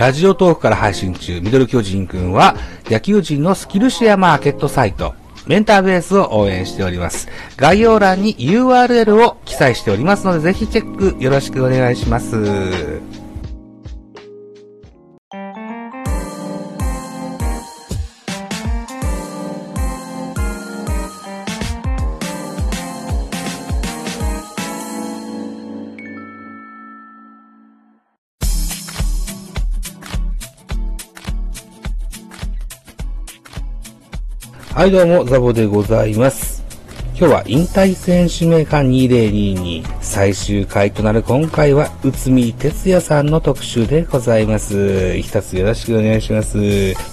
ラジオトークから配信中、ミドル巨人くんは、野球人のスキルシェアマーケットサイト、メンターベースを応援しております。概要欄に URL を記載しておりますので、ぜひチェックよろしくお願いします。はいどうも、ザボでございます。今日は引退選手名鑑2022最終回となる今回は、内海哲也さんの特集でございます。一つよろしくお願いします。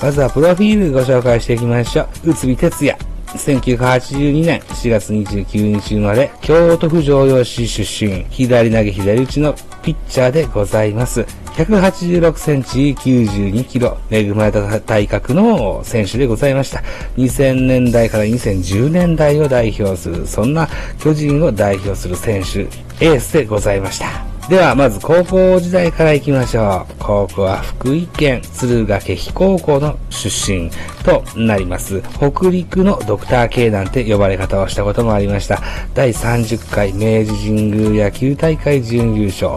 まずはプロフィールご紹介していきましょう。内海哲也。1982年4月29日生まれ、京都府城陽市出身、左投げ左打ちのピッチャーでございます。186センチ92キロ、恵まれた体格の選手でございました。2000年代から2010年代を代表する、そんな巨人を代表する選手、エースでございました。では、まず高校時代から行きましょう。高校は福井県敦賀気比高校の出身となります。北陸のドクター系なんて呼ばれ方をしたこともありました。第30回明治神宮野球大会準優勝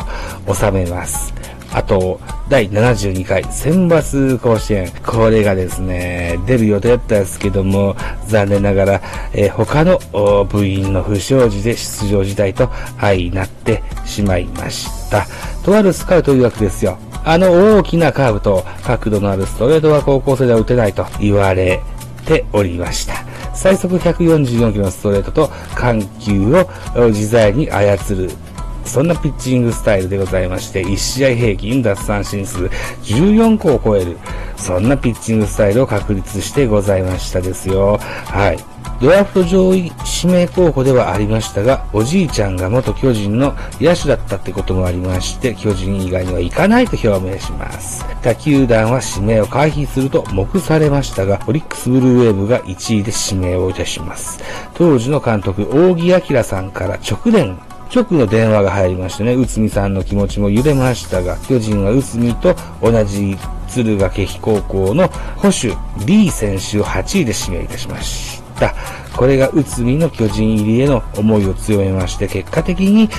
収めます。あと、第72回選抜甲子園。これがですね、出る予定だったんですけども、残念ながら、えー、他の部員の不祥事で出場辞退と相なってしまいました。とあるスカウト曰くですよ。あの大きなカーブと角度のあるストレートは高校生では打てないと言われておりました。最速144キロのストレートと緩急を自在に操るそんなピッチングスタイルでございまして、1試合平均奪三振数14個を超える、そんなピッチングスタイルを確立してございましたですよ。はい。ドラフト上位指名候補ではありましたが、おじいちゃんが元巨人の野手だったってこともありまして、巨人以外には行かないと表明します。他球団は指名を回避すると目されましたが、オリックスブルーウェーブが1位で指名をいたします。当時の監督、扇明さんから直伝局の電話が入りましてね、内海さんの気持ちも揺れましたが、巨人は内海と同じ敦賀気比高校の保守 B 選手を8位で指名いたしました。これが内海の巨人入りへの思いを強めまして、結果的に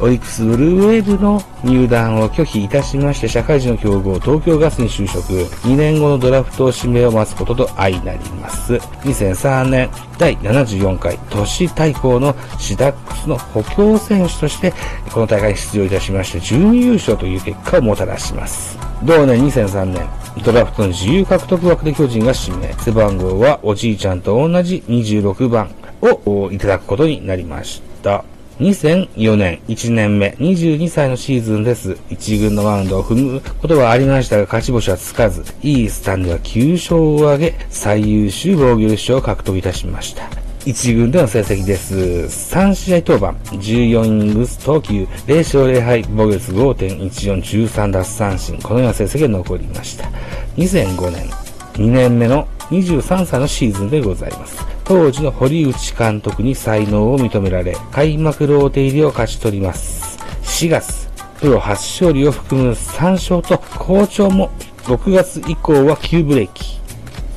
オリックスブルーウェーブの入団を拒否いたしまして、社会人の競合、東京ガスに就職、2年後のドラフト指名を待つことと相なります。2003年、第74回都市対抗のシダックスの補強選手として、この大会に出場いたしまして、準優勝という結果をもたらします。同年2003年、ドラフトの自由獲得枠で巨人が指名。背番号はおじいちゃんと同じ26番をいただくことになりました。2004年1年目22歳のシーズンです。一軍のマウンドを踏むことはありましたが勝ち星はつかず、いいスタンドは9勝を挙げ、最優秀防御賞を獲得いたしました。一軍での成績です。3試合登板、14イニングス投球、0勝0敗、防御率5.14、13奪三振、このような成績が残りました。2005年、2年目の23歳のシーズンでございます。当時の堀内監督に才能を認められ、開幕ローテ入りを勝ち取ります。4月、プロ初勝利を含む3勝と好調も6月以降は急ブレーキ。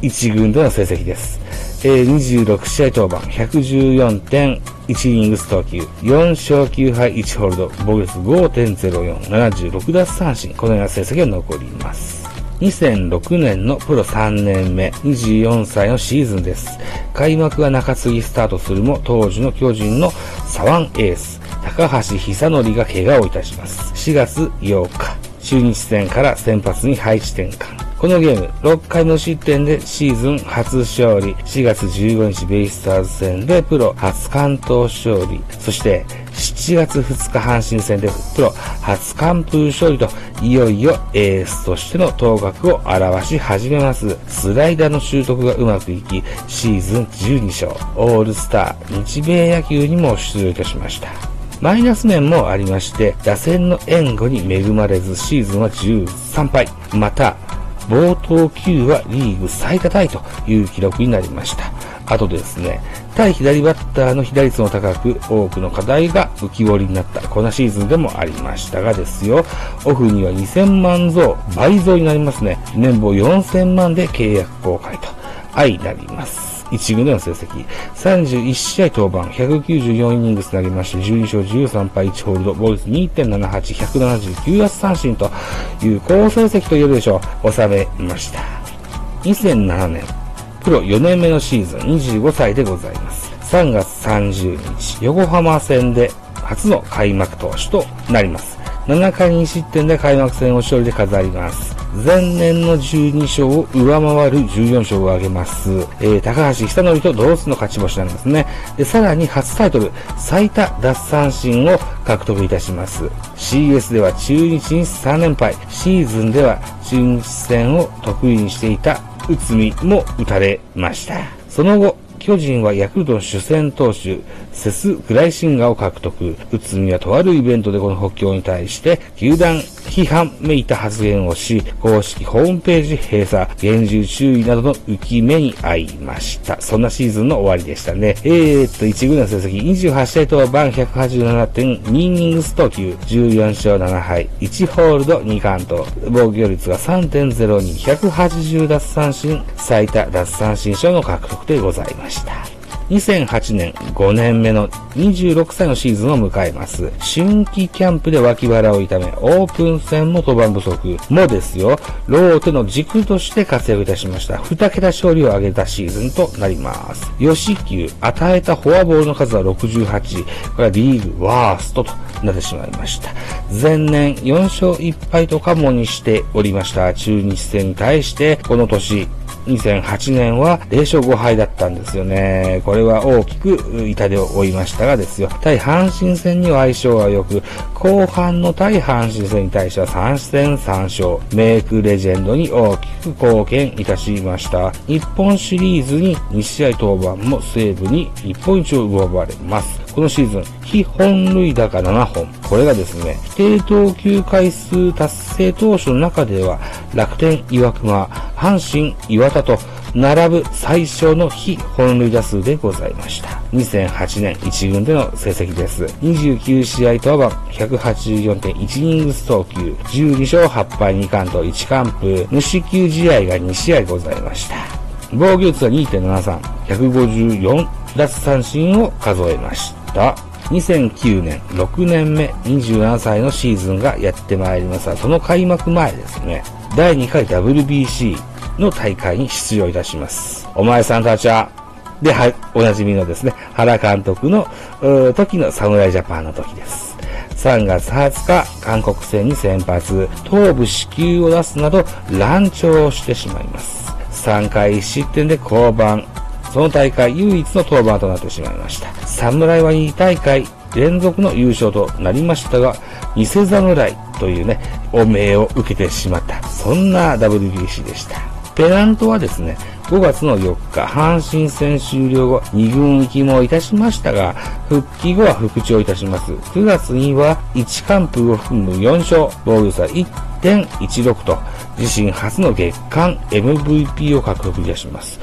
1軍での成績です。え、26試合登板、114.1イニングス投球、4勝9敗1ホールド、防御率5.04、76奪三振、このような成績が残ります。2006年のプロ3年目、24歳のシーズンです。開幕は中継ぎスタートするも、当時の巨人の左腕エース、高橋久則が怪我をいたします。4月8日、中日戦から先発に配置転換。このゲーム、6回無失点でシーズン初勝利。4月15日ベイスターズ戦でプロ初関東勝利。そして7月2日阪神戦でプロ初完封勝利と、いよいよエースとしての頭角を表し始めます。スライダーの習得がうまくいき、シーズン12勝、オールスター、日米野球にも出場いたしました。マイナス面もありまして、打線の援護に恵まれずシーズンは13敗。また、冒頭9はリーグ最多タイという記録になりました。あとですね、対左バッターの被打率も高く、多くの課題が浮き彫りになった、こんなシーズンでもありましたがですよ、オフには2000万増、倍増になりますね。年俸4000万で契約公開と、相なります。1軍での成績。31試合登板、194イニングス投げまして、12勝13敗1ホールド、ボールス2.78、179奪三振という好成績と言えるでしょう。収めました。2007年、プロ4年目のシーズン、25歳でございます。3月30日、横浜戦で初の開幕投手となります。7回2失点で開幕戦を勝利で飾ります。前年の12勝を上回る14勝を挙げます。えー、高橋久則と同率の勝ち星なんですね。で、さらに初タイトル、最多奪三振を獲得いたします。CS では中日に3連敗、シーズンでは中日戦を得意にしていた内海も打たれました。その後、巨人はヤクルトの主戦投手、セス・グライシンガーを獲得。内海はとあるイベントでこの補強に対して、球団批判めいた発言をし、公式ホームページ閉鎖、厳重注意などの浮き目に遭いました。そんなシーズンの終わりでしたね。えー、っと、1軍の成績、28試合登板187.2イニングス投球、14勝7敗、1ホールド2完投、防御率が3.02、180奪三振、最多奪三振賞の獲得でございました。2008年5年目の26歳のシーズンを迎えます。春季キャンプで脇腹を痛め、オープン戦も登板不足もですよ、ローテの軸として活躍いたしました。2桁勝利を挙げたシーズンとなります。吉球、与えたフォアボールの数は68、これはリーグワーストとなってしまいました。前年4勝1敗とかもにしておりました中日戦に対して、この年2008年は0勝5敗だったんですよね。これは大きく痛手を負いましたがですよ。対阪神戦には相性は良く、後半の対阪神戦に対しては3戦3勝、メイクレジェンドに大きく貢献いたしました。日本シリーズに2試合登板も西武に日本一を奪われます。このシーズン、非本塁打が7本。これがですね、規定投球回数達成投手の中では、楽天、岩隈、阪神、岩田と、並ぶ最小の非本塁打数でございました。2008年1軍での成績です。29試合登板、184.1イニングス投球、12勝8敗2完と1完封、無四球試合が2試合ございました。防御率は2.73、154奪三振を数えました。た2009年6年目27歳のシーズンがやってまいりますが、その開幕前ですね、第2回 WBC の大会に出場いたします。お前さんたちは、で、はい、おなじみのですね、原監督の時の侍ジャパンの時です。3月20日、韓国戦に先発、頭部子宮を出すなど乱調してしまいます。3回失点で降板、その大会唯一の登板となってしまいました。侍は2大会連続の優勝となりましたが、偽侍というね、お名を受けてしまった。そんな WBC でした。ペナントはですね、5月の4日、阪神戦終了後、2軍行きもいたしましたが、復帰後は復調いたします。9月には1完封を含む4勝、防御差1.16と、自身初の月間 MVP を獲得いたします。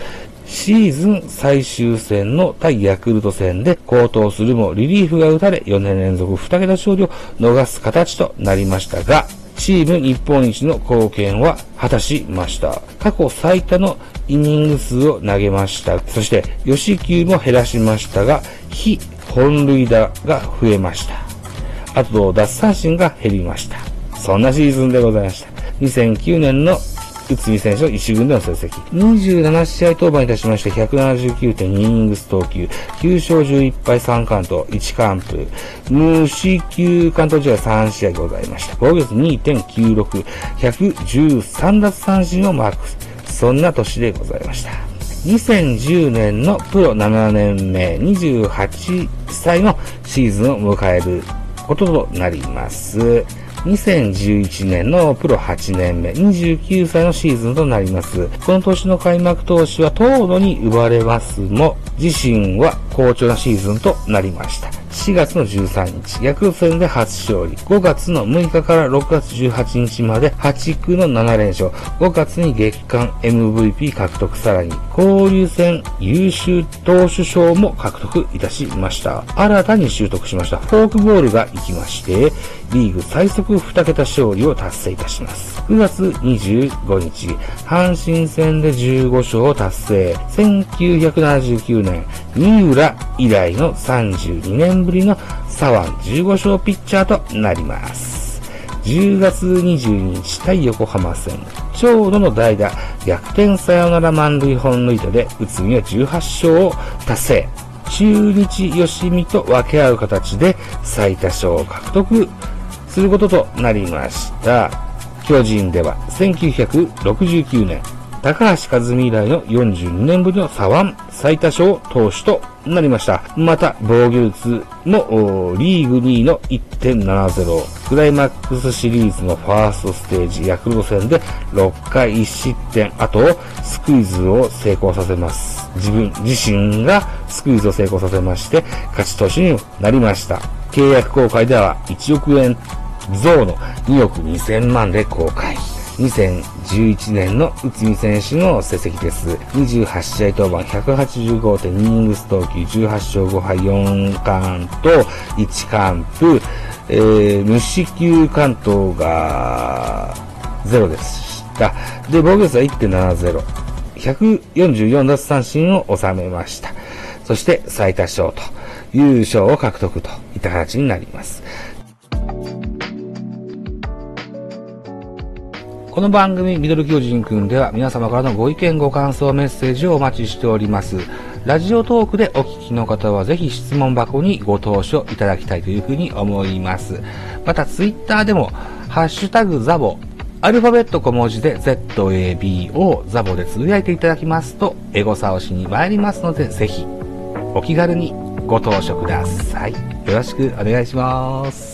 シーズン最終戦の対ヤクルト戦で高騰するもリリーフが打たれ4年連続2桁勝利を逃す形となりましたが、チーム日本一の貢献は果たしました。過去最多のイニング数を投げました。そして、吉球も減らしましたが、非本塁打が増えました。あと、奪三振が減りました。そんなシーズンでございました。2009年の内海選手の1軍での成績。27試合登板いたしまして、179.2イニングス投球、9勝11敗3完投、1完封、無四球完投試合3試合ございました。防御率2.96、113奪三振をマーク。そんな年でございました。2010年のプロ7年目、28歳のシーズンを迎えることとなります。2011年のプロ8年目、29歳のシーズンとなります。この年の開幕投手は糖度に奪われますも、自身は好調なシーズンとなりました。4月の13日、ヤクルト戦で初勝利。5月の6日から6月18日まで8区の7連勝。5月に月間 MVP 獲得さらに、交流戦優秀投手賞も獲得いたしました。新たに習得しましたフォークボールが行きまして、リーグ最速2桁勝利を達成いたします。9月25日、阪神戦で15勝を達成。1979年、三浦以来の32年年ぶりの左腕15勝ピッチャーとなります。10月22日対横浜戦、長野の代打、逆転サヨナラ満塁本塁打で、内海は18勝を達成。中日吉見と分け合う形で最多勝を獲得することとなりました。巨人では1969年、高橋和美以来の42年ぶりの左腕最多勝投手となりました。また、防御率もリーグ2位の1.70。クライマックスシリーズのファーストステージ、ヤクルト戦で6回1失点、あとスクイズを成功させます。自分自身がスクイズを成功させまして、勝ち投手になりました。契約公開では1億円増の2億2000万で公開。2011年の内海選手の成績です。28試合登板185.2イニングス投球18勝5敗4完と1完封、えー、無四球完投が0でした。で、防御率は1.70。144奪三振を収めました。そして最多勝と優勝を獲得といった形になります。この番組、ミドル巨人くんでは皆様からのご意見ご感想メッセージをお待ちしております。ラジオトークでお聞きの方はぜひ質問箱にご投書いただきたいというふうに思います。またツイッターでも、ハッシュタグザボ、アルファベット小文字で ZABO ザボでつぶやいていただきますと、エゴサをしに参りますので、ぜひ、お気軽にご投書ください。よろしくお願いします。